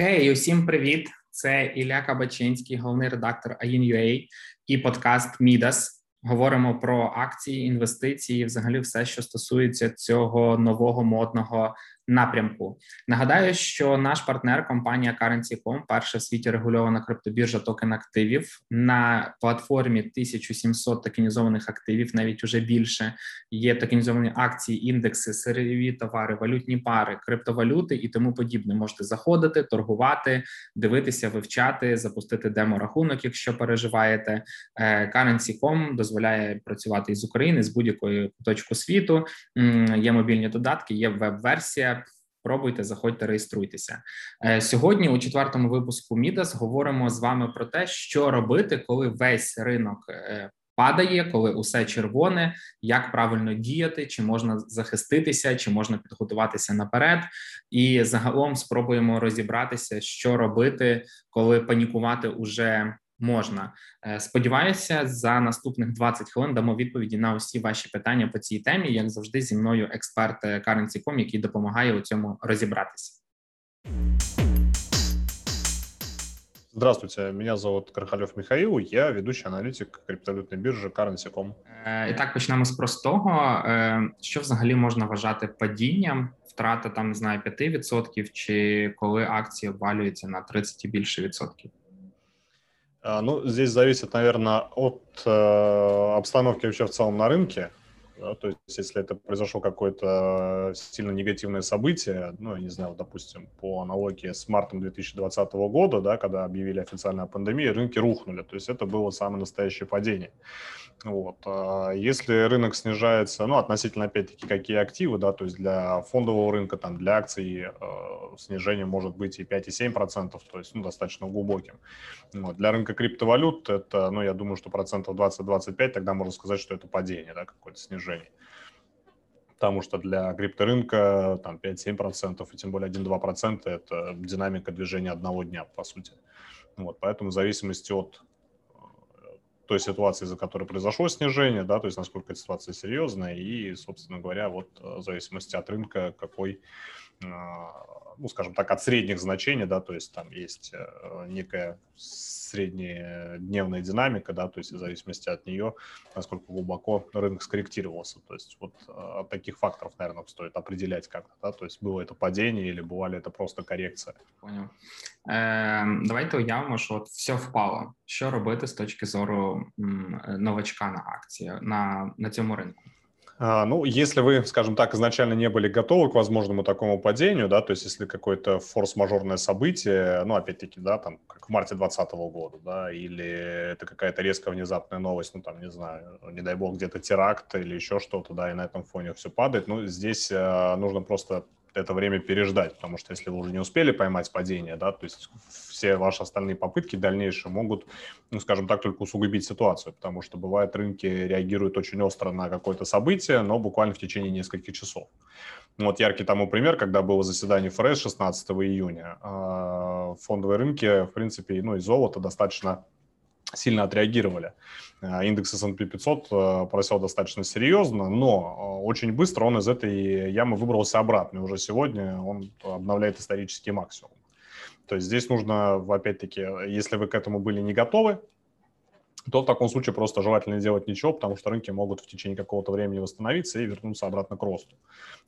Hey, усім привіт! Це Ілля Кабачинський, головний редактор AIN.UA і подкаст Мідас. Говоримо про акції, інвестиції, взагалі все, що стосується цього нового модного напрямку. Нагадаю, що наш партнер компанія Currency.com, перша в світі регульована криптобіржа токен активів на платформі 1700 токенізованих активів, навіть уже більше є токенізовані акції, індекси, сирові товари, валютні пари, криптовалюти і тому подібне. Можете заходити, торгувати, дивитися, вивчати, запустити демо-рахунок, якщо переживаєте. Е, Currency.com дозволяє працювати із України з будь-якої точки світу. Є мобільні додатки, є веб-версія. Пробуйте, заходьте, реєструйтеся е, сьогодні. У четвертому випуску Мідас говоримо з вами про те, що робити, коли весь ринок е, падає, коли усе червоне, як правильно діяти, чи можна захиститися, чи можна підготуватися наперед, і загалом спробуємо розібратися, що робити, коли панікувати уже можна. Е, сподіваюся, за наступних 20 хвилин дамо відповіді на усі ваші питання по цій темі. Як завжди, зі мною експерт Currency.com, який допомагає у цьому розібратися. Здравствуйте, меня зовут Кархалев Михаил, я ведущий аналітик криптовалютної біржі Currency.com. Е, і так почнемо з простого. Е, що взагалі можна вважати падінням? Втрата там не знаю 5% чи коли акції обвалюються на 30 і більше відсотків? А, ну, здесь зависит, наверное, от э, обстановки вообще в целом на рынке. Да, то есть, если это произошло какое-то сильно негативное событие, ну, я не знаю, допустим, по аналогии с мартом 2020 года, да, когда объявили официально о пандемии, рынки рухнули. То есть это было самое настоящее падение. Вот. А если рынок снижается, ну, относительно, опять-таки, какие активы, да, то есть для фондового рынка, там, для акций э, снижение может быть и 5,7%, то есть, ну, достаточно глубоким. Вот. Для рынка криптовалют это, ну, я думаю, что процентов 20-25, тогда можно сказать, что это падение, да, какое-то снижение. Потому что для крипторынка там 5-7% и тем более 1-2% это динамика движения одного дня, по сути. Вот, поэтому в зависимости от той ситуации, за которой произошло снижение, да, то есть насколько эта ситуация серьезная, и, собственно говоря, вот э, в зависимости от рынка, какой, ну, скажем так, от средних значений, да, то есть там есть э, некая среднедневная динамика, да, то есть в зависимости от нее, насколько глубоко рынок скорректировался. То есть вот э, от таких факторов, наверное, стоит определять как-то, да, то есть было это падение или была ли это просто коррекция. Понял. Е, давайте уявимо, що от все впало. Що робити з точки зору новачка на акції на, на цьому ринку? А, ну, если вы, скажем так, изначально не были готовы к возможному такому падению, да, то есть если какое-то форс-мажорное событие, ну, опять-таки, да, там, как в марте 2020 года, да, или это какая-то резко внезапная новость, ну, там, не знаю, не дай бог, где-то теракт или еще что-то, да, и на этом фоне все падает, ну, здесь э, нужно просто это время переждать, потому что если вы уже не успели поймать падение, да, то есть все ваши остальные попытки дальнейшие могут, ну, скажем так, только усугубить ситуацию, потому что бывает рынки реагируют очень остро на какое-то событие, но буквально в течение нескольких часов. Вот яркий тому пример, когда было заседание ФРС 16 июня, а, фондовые рынки, в принципе, ну и золото достаточно сильно отреагировали. Э, индекс S&P 500 э, просел достаточно серьезно, но э, очень быстро он из этой ямы выбрался обратно. И уже сегодня он обновляет исторический максимум. То есть здесь нужно, опять-таки, если вы к этому были не готовы, то в таком случае просто желательно не делать ничего, потому что рынки могут в течение какого-то времени восстановиться и вернуться обратно к росту.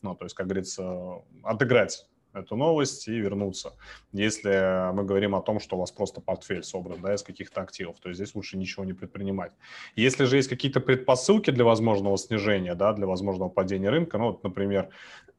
Ну, то есть, как говорится, отыграть эту новость и вернуться. Если мы говорим о том, что у вас просто портфель собран да, из каких-то активов, то здесь лучше ничего не предпринимать. Если же есть какие-то предпосылки для возможного снижения, да, для возможного падения рынка, ну, вот, например,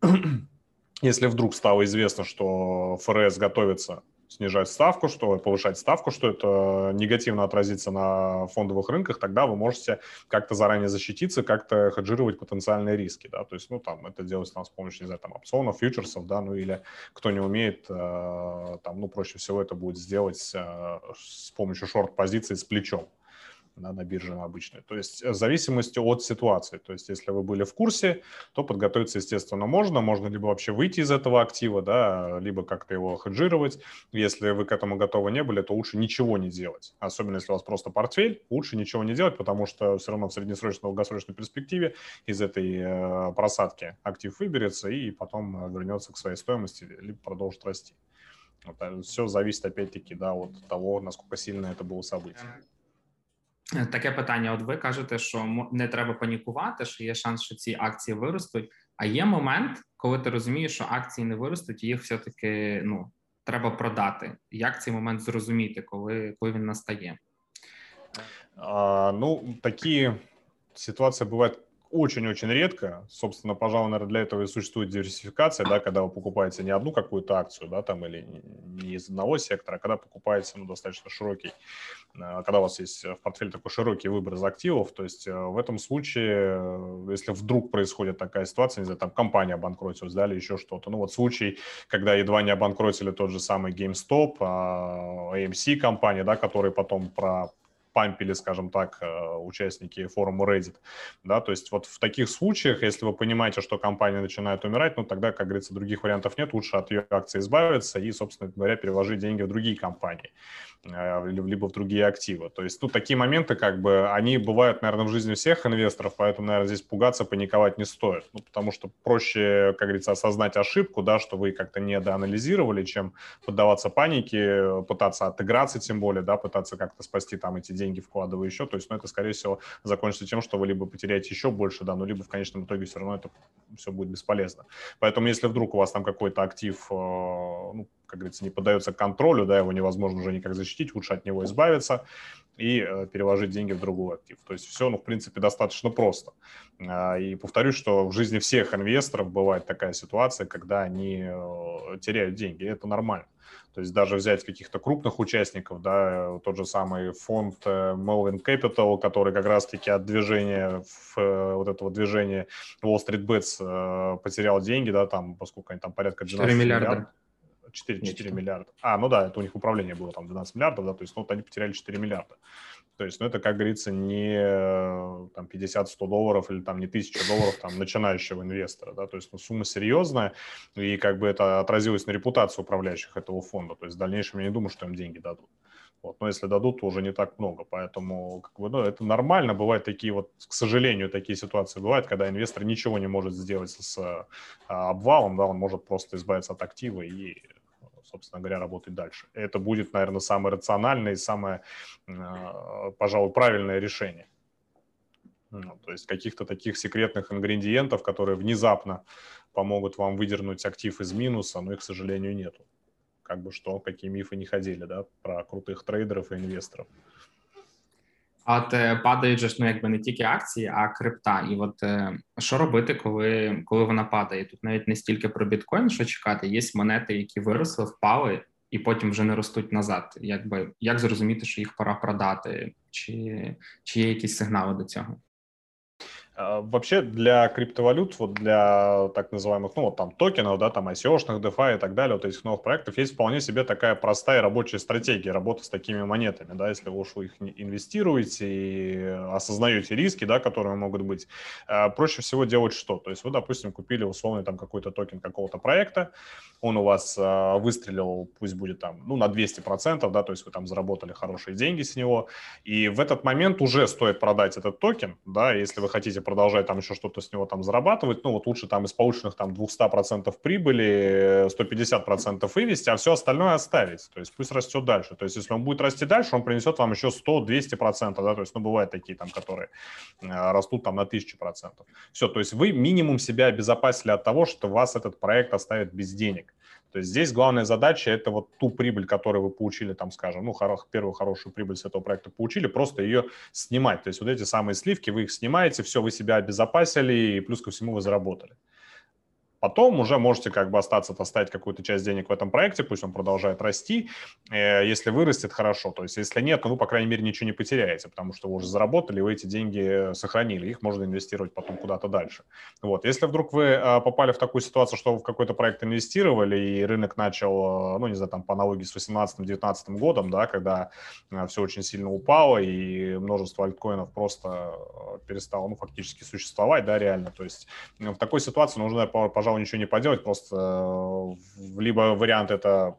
если вдруг стало известно, что ФРС готовится снижать ставку, что повышать ставку, что это негативно отразится на фондовых рынках, тогда вы можете как-то заранее защититься, как-то хеджировать потенциальные риски, да, то есть, ну, там, это делается там, с помощью, не знаю, там, опционов, фьючерсов, да, ну, или кто не умеет, э, там, ну, проще всего это будет сделать э, с помощью шорт-позиции с плечом, да, на бирже на обычной. То есть э, в зависимости от ситуации. То есть если вы были в курсе, то подготовиться, естественно, можно. Можно либо вообще выйти из этого актива, да, либо как-то его хеджировать. Если вы к этому готовы не были, то лучше ничего не делать. Особенно если у вас просто портфель, лучше ничего не делать, потому что все равно в среднесрочной, долгосрочной перспективе из этой э, просадки актив выберется и потом э, вернется к своей стоимости, либо продолжит расти. Все зависит, опять-таки, да, от того, насколько сильно это було событие. Таке питання: от ви кажете, що не треба панікувати, що є шанс, що ці акції виростуть. А є момент, коли ти розумієш, що акції не виростуть, і їх все-таки ну треба продати. Як цей момент зрозуміти, коли коли він настає? А, Ну, такі ситуації бувають очень-очень редко. Собственно, пожалуй, наверное, для этого и существует диверсификация, да, когда вы покупаете не одну какую-то акцию, да, там, или не из одного сектора, а когда покупаете, ну, достаточно широкий, а, когда у вас есть в портфеле такой широкий выбор из активов, то есть э, в этом случае, э, если вдруг происходит такая ситуация, не знаю, там компания обанкротилась, да, или еще что-то, ну, вот случай, когда едва не обанкротили тот же самый GameStop, AMC компания, да, которые потом про пампили, скажем так, э, участники форума Reddit, да, то есть вот в таких случаях, если вы понимаете, что компания начинает умирать, ну, тогда, как говорится, других вариантов нет, лучше от ее акций избавиться и, собственно говоря, переложить деньги в другие компании. Э, либо в другие активы. То есть тут такие моменты, как бы, они бывают, наверное, в жизни всех инвесторов, поэтому, наверное, здесь пугаться, паниковать не стоит. Ну, потому что проще, как говорится, осознать ошибку, да, что вы как-то недоанализировали, чем поддаваться панике, пытаться отыграться тем более, да, пытаться как-то спасти там эти деньги, вкладывая еще. То есть, ну, это, скорее всего, закончится тем, что вы либо потеряете еще больше, да, ну, либо в конечном итоге все равно это все будет бесполезно. Поэтому, если вдруг у вас там какой-то актив, э, ну, как говорится, не поддается контролю, да, его невозможно уже никак защитить, лучше от него избавиться и э, переложить деньги в другой актив. То есть все, ну, в принципе, достаточно просто. А, и повторюсь, что в жизни всех инвесторов бывает такая ситуация, когда они э, теряют деньги, и это нормально. То есть даже взять каких-то крупных участников, да, тот же самый фонд э, Melvin Capital, который как раз-таки от движения, в, вот этого движения Wall Street Bets потерял деньги, да, там, поскольку они там порядка 12 миллиардов. миллиардов 4, 4 миллиарда. А, ну да, это у них управление было там 12 миллиардов, да, то есть ну, вот они потеряли 4 миллиарда. То есть, ну, это, как говорится, не там 50-100 долларов или там не 1000 долларов там начинающего инвестора, да, то есть, ну, сумма серьезная, и как бы это отразилось на репутации управляющих этого фонда, то есть в дальнейшем я не думаю, что им деньги дадут. Вот. Но если дадут, то уже не так много. Поэтому как бы, ну, это нормально. Бывают такие вот, к сожалению, такие ситуации бывают, когда инвестор ничего не может сделать с а, обвалом, да, он может просто избавиться от актива и собственно говоря, работать дальше. Это будет, наверное, самое рациональное и самое, а, пожалуй, правильное решение. Ну, то есть каких-то таких секретных ингредиентов, которые внезапно помогут вам выдернуть актив из минуса, но их, к сожалению, нету. Как бы что, какие мифы не ходили, да, про крутых трейдеров и инвесторов. От падає же ну, якби не тільки акції, а крипта. І от е, що робити, коли коли вона падає? Тут навіть не стільки про біткоін, що чекати, є монети, які виросли, впали і потім вже не ростуть назад. Якби як зрозуміти, що їх пора продати, чи, чи є якісь сигнали до цього? А, вообще для криптовалют, вот для так называемых, ну вот там токенов, да, там ICO-шных, DeFi и так далее, вот этих новых проектов, есть вполне себе такая простая рабочая стратегия работы с такими монетами, да, если вы уж их инвестируете и осознаете риски, да, которые могут быть, а, проще всего делать что? То есть вы, допустим, купили условный там какой-то токен какого-то проекта, он у вас а, выстрелил, пусть будет там, ну, на 200%, да, то есть вы там заработали хорошие деньги с него, и в этот момент уже стоит продать этот токен, да, если вы хотите продолжать там еще что-то с него там зарабатывать, ну, вот лучше там из полученных там 200% прибыли 150% вывести, а все остальное оставить, то есть пусть растет дальше, то есть если он будет расти дальше, он принесет вам еще 100-200%, да, то есть, ну, бывают такие там, которые э, растут там на 1000%. Все, то есть вы минимум себя обезопасили от того, что вас этот проект оставит без денег. То есть здесь главная задача – это вот ту прибыль, которую вы получили, там, скажем, ну, хоро- первую хорошую прибыль с этого проекта получили, просто ее снимать. То есть вот эти самые сливки, вы их снимаете, все, вы себя обезопасили, и плюс ко всему вы заработали. Потом уже можете как бы остаться, оставить какую-то часть денег в этом проекте, пусть он продолжает расти. Э, если вырастет, хорошо. То есть если нет, то вы, по крайней мере, ничего не потеряете, потому что вы уже заработали, вы эти деньги сохранили, их можно инвестировать потом куда-то дальше. Вот. Если вдруг вы э, попали в такую ситуацию, что вы в какой-то проект инвестировали, и рынок начал, э, ну, не знаю, там, по аналогии с 2018-2019 годом, да, когда все очень сильно упало, и множество альткоинов просто перестало, ну, фактически существовать, да, реально. То есть в такой ситуации нужно, пожалуй, пожалуй, ничего не поделать, просто э, либо вариант это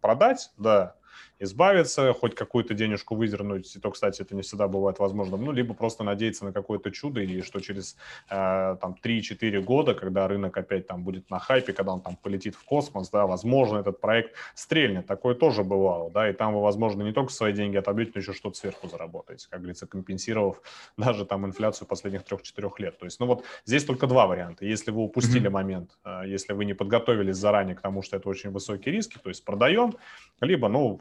продать, да, избавиться, хоть какую-то денежку выдернуть, и то, кстати, это не всегда бывает возможным, ну, либо просто надеяться на какое-то чудо, и что через э, там 3-4 года, когда рынок опять там будет на хайпе, когда он там полетит в космос, да, возможно, этот проект стрельнет, такое тоже бывало, да, и там вы, возможно, не только свои деньги отобьете, но еще что-то сверху заработаете, как говорится, компенсировав даже там инфляцию последних 3-4 лет. То есть, ну вот здесь только два варианта. Если вы упустили mm-hmm. момент, э, если вы не подготовились заранее к тому, что это очень высокие риски, то есть продаем, либо, ну,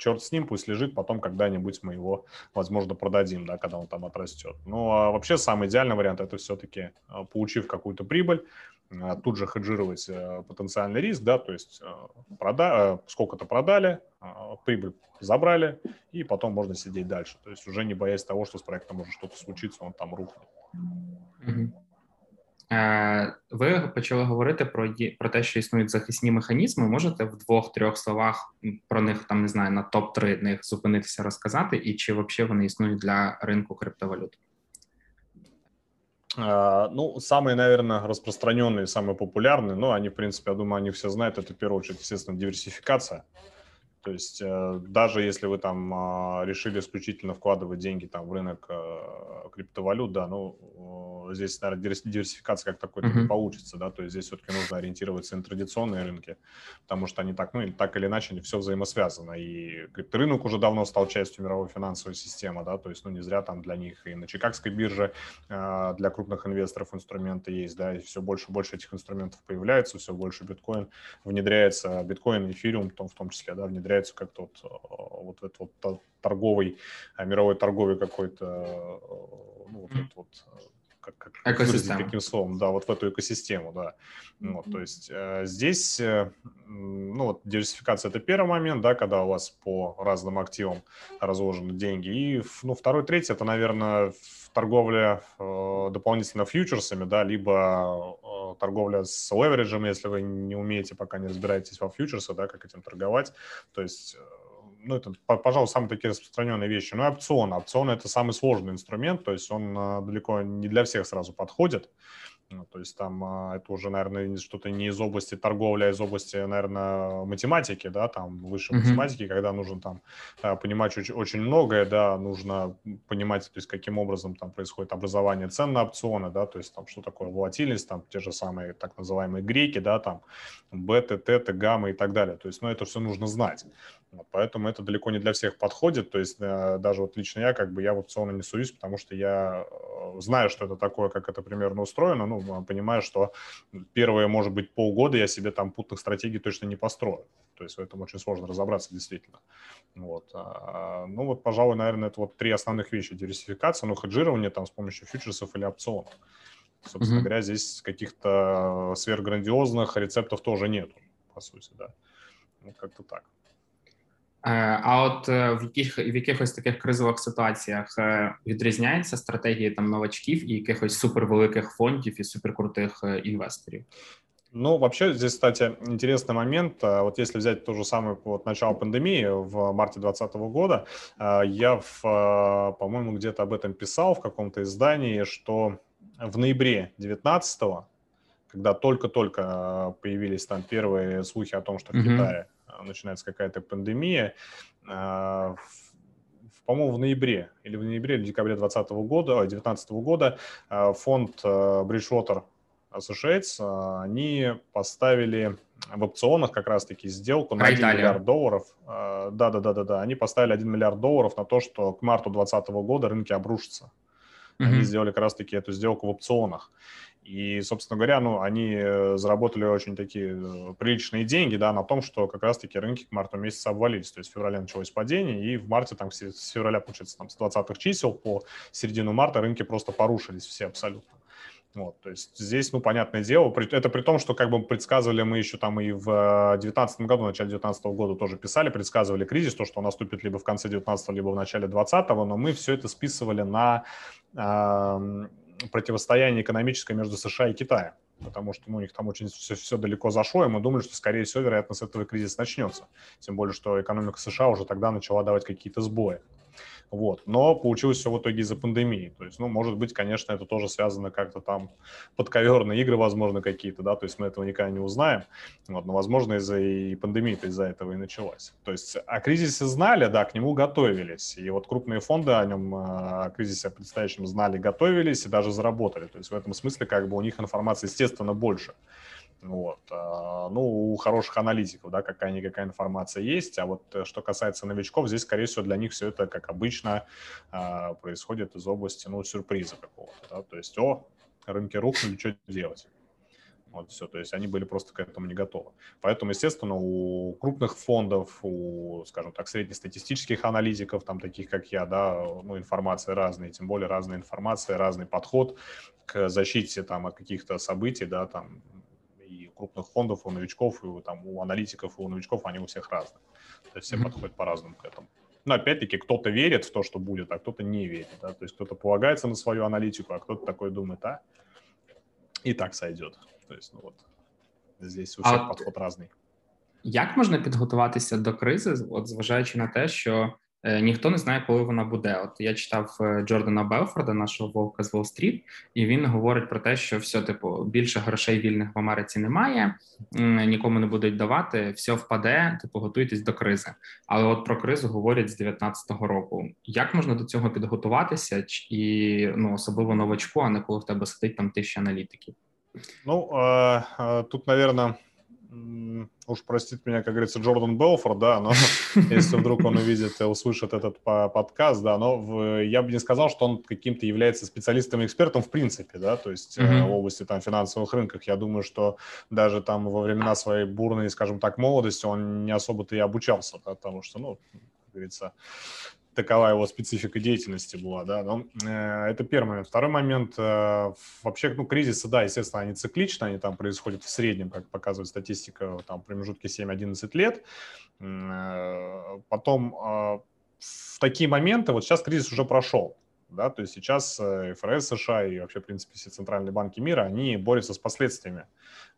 черт с ним, пусть лежит, потом когда-нибудь мы его, возможно, продадим, да, когда он там отрастет. Ну, а вообще самый идеальный вариант – это все-таки, э, получив какую-то прибыль, э, тут же хеджировать потенциальный риск, да, то есть прода... сколько-то продали, прибыль забрали, и потом можно сидеть дальше. То есть уже не боясь того, что с проектом может что-то случиться, он там рухнет. Mm-hmm. Е, ви почали говорити про про те, що існують захисні механізми. Можете в двох-трьох словах про них там не знаю на топ 3 них зупинитися, розказати, і чи взагалі вони існують для ринку криптовалют? Uh, ну, самые, наверное, распространенные, самые популярные, ну, они, в принципе, я думаю, они все знают, это в первую очередь, естественно, диверсификация. То есть э, даже если вы там э, решили исключительно вкладывать деньги там в рынок э, криптовалют, да, ну здесь, наверное, диверсификация как такой mm-hmm. не получится, да, то есть здесь все-таки нужно ориентироваться на традиционные рынки, потому что они так, ну, так или иначе, они все взаимосвязано, и крипторынок уже давно стал частью мировой финансовой системы, да, то есть, ну, не зря там для них и на Чикагской бирже э, для крупных инвесторов инструменты есть, да, и все больше и больше этих инструментов появляется, все больше биткоин внедряется, биткоин эфириум в том, в том числе, да, внедряется как-то вот, э, вот этот вот торговый, э, мировой торговый какой-то, ну, вот, mm-hmm. вот как, как Экосистема. таким словом, да, вот в эту экосистему, да. Mm-hmm. Вот, то есть э, здесь, э, ну, вот диверсификация – это первый момент, да, когда у вас по разным активам разложены деньги. И, ну, второй, третий – это, наверное, торговля э, дополнительно фьючерсами, да, либо э, торговля с левериджем, если вы не умеете, пока не разбираетесь во фьючерсах, да, как этим торговать. То есть э, ну, это, пожалуй, самые такие распространенные вещи. Ну и опцион. Опцион – это самый сложный инструмент, то есть он а, далеко не для всех сразу подходит. Ну, то есть там а, это уже, наверное, что-то не из области торговли, а из области, наверное, математики, да, там высшей mm-hmm. математики, когда нужно там а, понимать очень, очень многое, да, нужно понимать, то есть каким образом там происходит образование цен на опционы, да, то есть там что такое волатильность, там те же самые так называемые греки, да, там беты, теты, гаммы и так далее. То есть, ну, это все нужно знать. Вот, поэтому это далеко не для всех подходит. То есть э, даже вот лично я, как бы, я в опционы не суюсь, потому что я э, знаю, что это такое, как это примерно устроено, ну, понимаю, что первые, может быть, полгода я себе там путных стратегий точно не построю. То есть в этом очень сложно разобраться действительно. Вот. А, ну вот, пожалуй, наверное, это вот три основных вещи. Диверсификация, ну, хеджирование там с помощью фьючерсов или опционов. Собственно mm-hmm. говоря, здесь каких-то сверхграндиозных рецептов тоже нету, по сути, да. Вот как-то так. А от в яких в якихось таких кризових ситуаціях відрізняються стратегії там новачків і якихось супервеликих фондів і суперкрутих інвесторів? Ну, вообще здесь, кстати, интересный момент. Вот если взять то же самое вот начало пандемии в марте 2020 года, я, в, по-моему, где-то об этом писал в каком-то издании, что в ноябре 2019 когда только-только появились там первые слухи о том, что в mm-hmm. Китае начинается какая-то пандемия, а, по-моему, в ноябре или в ноябре или декабре 2020 года, 2019 года а, фонд а, Bridgewater Associates, они поставили в опционах как раз-таки сделку на 1 Италия. миллиард долларов. Да-да-да-да-да. Они поставили 1 миллиард долларов на то, что к марту 2020 года рынки обрушатся. Mm-hmm. Они сделали как раз-таки эту сделку в опционах. И, собственно говоря, ну, они э, заработали очень такие э, приличные деньги, да, на том, что как раз-таки рынки к марту месяца обвалились. То есть в феврале началось падение, и в марте, там, с февраля, получается, там, с 20-х чисел по середину марта рынки просто порушились все абсолютно. Вот, то есть здесь, ну, понятное дело, это при том, что как бы предсказывали мы еще там и в 2019 году, в начале 2019 года тоже писали, предсказывали кризис, то, что он наступит либо в конце 2019, либо в начале 2020, но мы все это списывали на э, противостояние экономическое между США и Китаем, потому что ну, у них там очень все, все далеко зашло, и мы думали, что, скорее всего, вероятно, с этого кризис начнется. Тем более, что экономика США уже тогда начала давать какие-то сбои. Вот. Но получилось все в итоге из-за пандемии. То есть, ну, может быть, конечно, это тоже связано как-то там подковерные игры, возможно, какие-то, да, то есть мы этого никогда не узнаем. Вот. Но, возможно, из-за и пандемии-то из-за этого и началась. То есть о кризисе знали, да, к нему готовились. И вот крупные фонды о нем, а, о кризисе предстоящем знали, готовились и даже заработали. То есть в этом смысле как бы у них информации, естественно, больше. Вот. А, ну, у хороших аналитиков, да, какая-никакая информация есть, а вот э, что касается новичков, здесь, скорее всего, для них все это, как обычно, а, происходит из области, ну, сюрприза какого-то, да, то есть, о, рынки рухнули, что делать? Вот все, то есть они были просто к этому не готовы. Поэтому, естественно, у крупных фондов, у, скажем так, среднестатистических аналитиков, там таких как я, да, ну, информация разная, тем более разная информация, разный подход к защите там от каких-то событий, да, там крупных фондов, у новичков, и у, там, у аналитиков, и у новичков, они у всех разные. То есть все mm-hmm. подходят по-разному к этому. Но опять-таки кто-то верит в то, что будет, а кто-то не верит. Да? То есть кто-то полагается на свою аналитику, а кто-то такой думает, а, и так сойдет. То есть, ну вот, здесь у всіх а підход різний. Як можна підготуватися до кризи, от зважаючи на те, що Е, ніхто не знає, коли вона буде. От я читав е, Джордана Белфорда, нашого вовка з Уолл-стріт, і він говорить про те, що все, типу, більше грошей вільних в Америці немає, нікому не будуть давати, все впаде, типу, готуйтесь до кризи. Але от про кризу говорять з 19-го року. Як можна до цього підготуватися, і ну особливо новачку, а не коли в тебе сидить там тисяча аналітиків? Ну тут, наверное, уж простит меня, как говорится, Джордан Белфорд, да, но если вдруг он увидит и услышит этот подкаст, да, но в, я бы не сказал, что он каким-то является специалистом и экспертом в принципе, да, то есть mm-hmm. в области там финансовых рынков. Я думаю, что даже там во времена своей бурной, скажем так, молодости он не особо-то и обучался, потому что, ну, как говорится, такова его специфика деятельности была, да, но э, это первый момент. Второй момент, э, вообще, ну, кризисы, да, естественно, они цикличны, они там происходят в среднем, как показывает статистика, там, промежутке 7-11 лет, э, потом э, в такие моменты, вот сейчас кризис уже прошел, да, то есть сейчас э, ФРС США и вообще, в принципе, все центральные банки мира, они борются с последствиями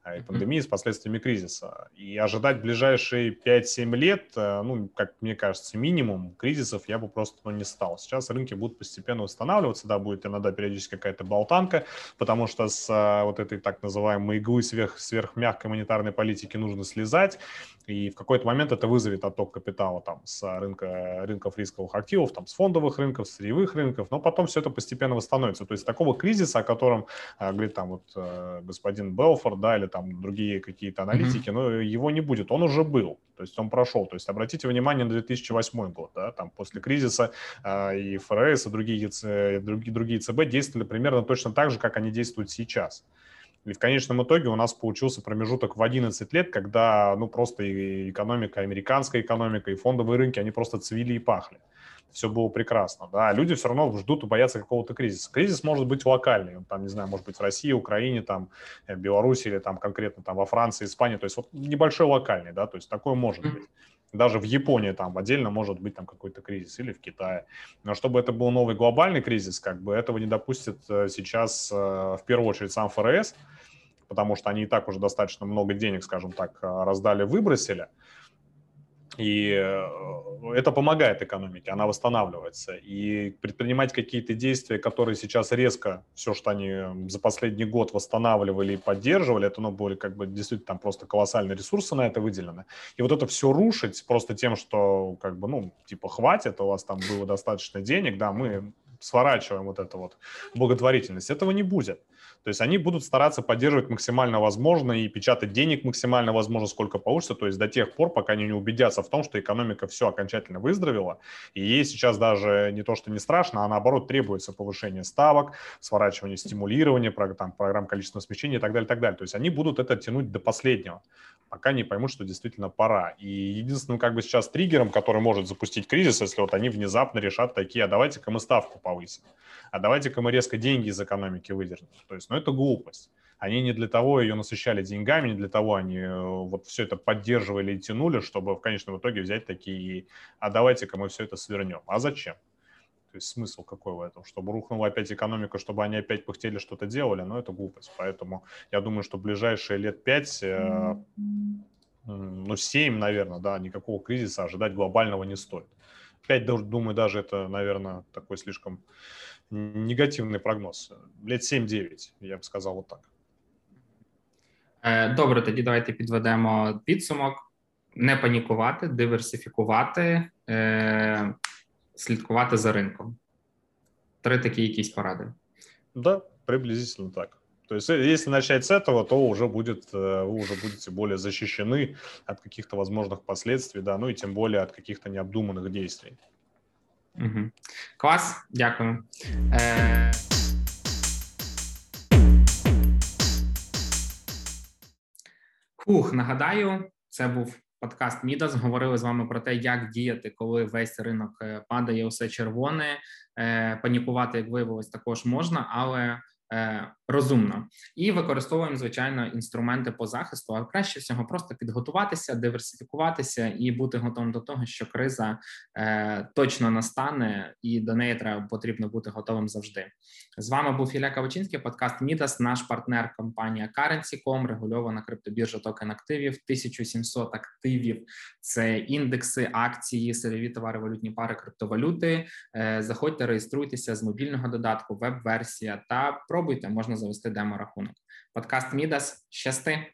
и пандемии, с последствиями кризиса. И ожидать ближайшие 5-7 лет, э, ну, как мне кажется, минимум кризисов я бы просто ну, не стал. Сейчас рынки будут постепенно восстанавливаться, да, будет иногда периодически какая-то болтанка, потому что с э, вот этой так называемой иглы сверх, сверхмягкой монетарной политики нужно слезать, и в какой-то момент это вызовет отток капитала там с рынка, рынков рисковых активов, там с фондовых рынков, с сырьевых рынков, но потом все это постепенно восстановится. То есть такого кризиса, о котором э, говорит там вот господин Белфорд, да, или там другие какие-то аналитики, mm-hmm. но его не будет, он уже был, то есть он прошел. То есть обратите внимание на 2008 год, да, там после кризиса э, и ФРС, и другие, э, другие, другие ЦБ действовали примерно точно так же, как они действуют сейчас. И в конечном итоге у нас получился промежуток в 11 лет, когда ну, просто и экономика, американская экономика, и фондовые рынки, они просто цвели и пахли все было прекрасно, да, люди все равно ждут и боятся какого-то кризиса. Кризис может быть локальный, он там, не знаю, может быть в России, Украине, там, э, Беларуси или там конкретно там во Франции, Испании, то есть вот небольшой локальный, да, то есть такое может быть. Даже в Японии там отдельно может быть там какой-то кризис или в Китае. Но чтобы это был новый глобальный кризис, как бы этого не допустит э, сейчас э, в первую очередь сам ФРС, потому что они и так уже достаточно много денег, скажем так, раздали, выбросили. И э, это помогает экономике, она восстанавливается. И предпринимать какие-то действия, которые сейчас резко, все, что они за последний год восстанавливали и поддерживали, это ну, были как бы действительно там просто колоссальные ресурсы на это выделены. И вот это все рушить просто тем, что как бы, ну, типа, хватит, у вас там было достаточно денег, да, мы сворачиваем вот эту вот благотворительность. Этого не будет. То есть они будут стараться поддерживать максимально возможно и печатать денег максимально возможно, сколько получится, то есть до тех пор, пока они не убедятся в том, что экономика все окончательно выздоровела, и ей сейчас даже не то, что не страшно, а наоборот требуется повышение ставок, сворачивание стимулирования, там, программ количественного смещения и так далее, и так далее. То есть они будут это тянуть до последнего, пока не поймут, что действительно пора. И единственным как бы сейчас триггером, который может запустить кризис, если вот они внезапно решат такие, а давайте-ка мы ставку повысим, а давайте-ка мы резко деньги из экономики выдернем. То есть но это глупость. Они не для того ее насыщали деньгами, не для того они э, вот все это поддерживали и тянули, чтобы в конечном итоге взять такие, а давайте-ка мы все это свернем. А зачем? То есть смысл какой в этом? Чтобы рухнула опять экономика, чтобы они опять пыхтели, что-то делали, но это глупость. Поэтому я думаю, что ближайшие лет пять, э, ну, семь, наверное, да, никакого кризиса ожидать глобального не стоит. 5, думаю, даже это, наверное, такой слишком негативный прогноз. Лет 7-9, я б сказав, отак. Добре, тоді давайте підведемо підсумок. Не панікувати, диверсифікувати, е, слідкувати за ринком. Три такі якісь поради. Да, приблизительно так. То есть, э, если начать с этого, то уже будет, э, вы уже будете более защищены от каких-то возможных последствий, да, ну и тем более от каких-то необдуманных действий. Угу. Клас, дякую. Е... Хух, нагадаю, це був подкаст Мідас. Говорили з вами про те, як діяти, коли весь ринок е, падає усе червоне. Е, панікувати, як виявилось, також можна, але Е, розумно і використовуємо звичайно інструменти по захисту. А краще всього просто підготуватися, диверсифікуватися і бути готовим до того, що криза е, точно настане, і до неї треба потрібно бути готовим завжди. З вами був Ілля Кавачинський, подкаст Мідас, наш партнер компанія Currency.com, регульована криптобіржа токен активів. 1700 активів. Це індекси, акції, сирові товари, валютні пари, криптовалюти. Е, заходьте, реєструйтеся з мобільного додатку, веб-версія та про спробуйте, можна завести демо-рахунок. Подкаст Мідас. Щасти.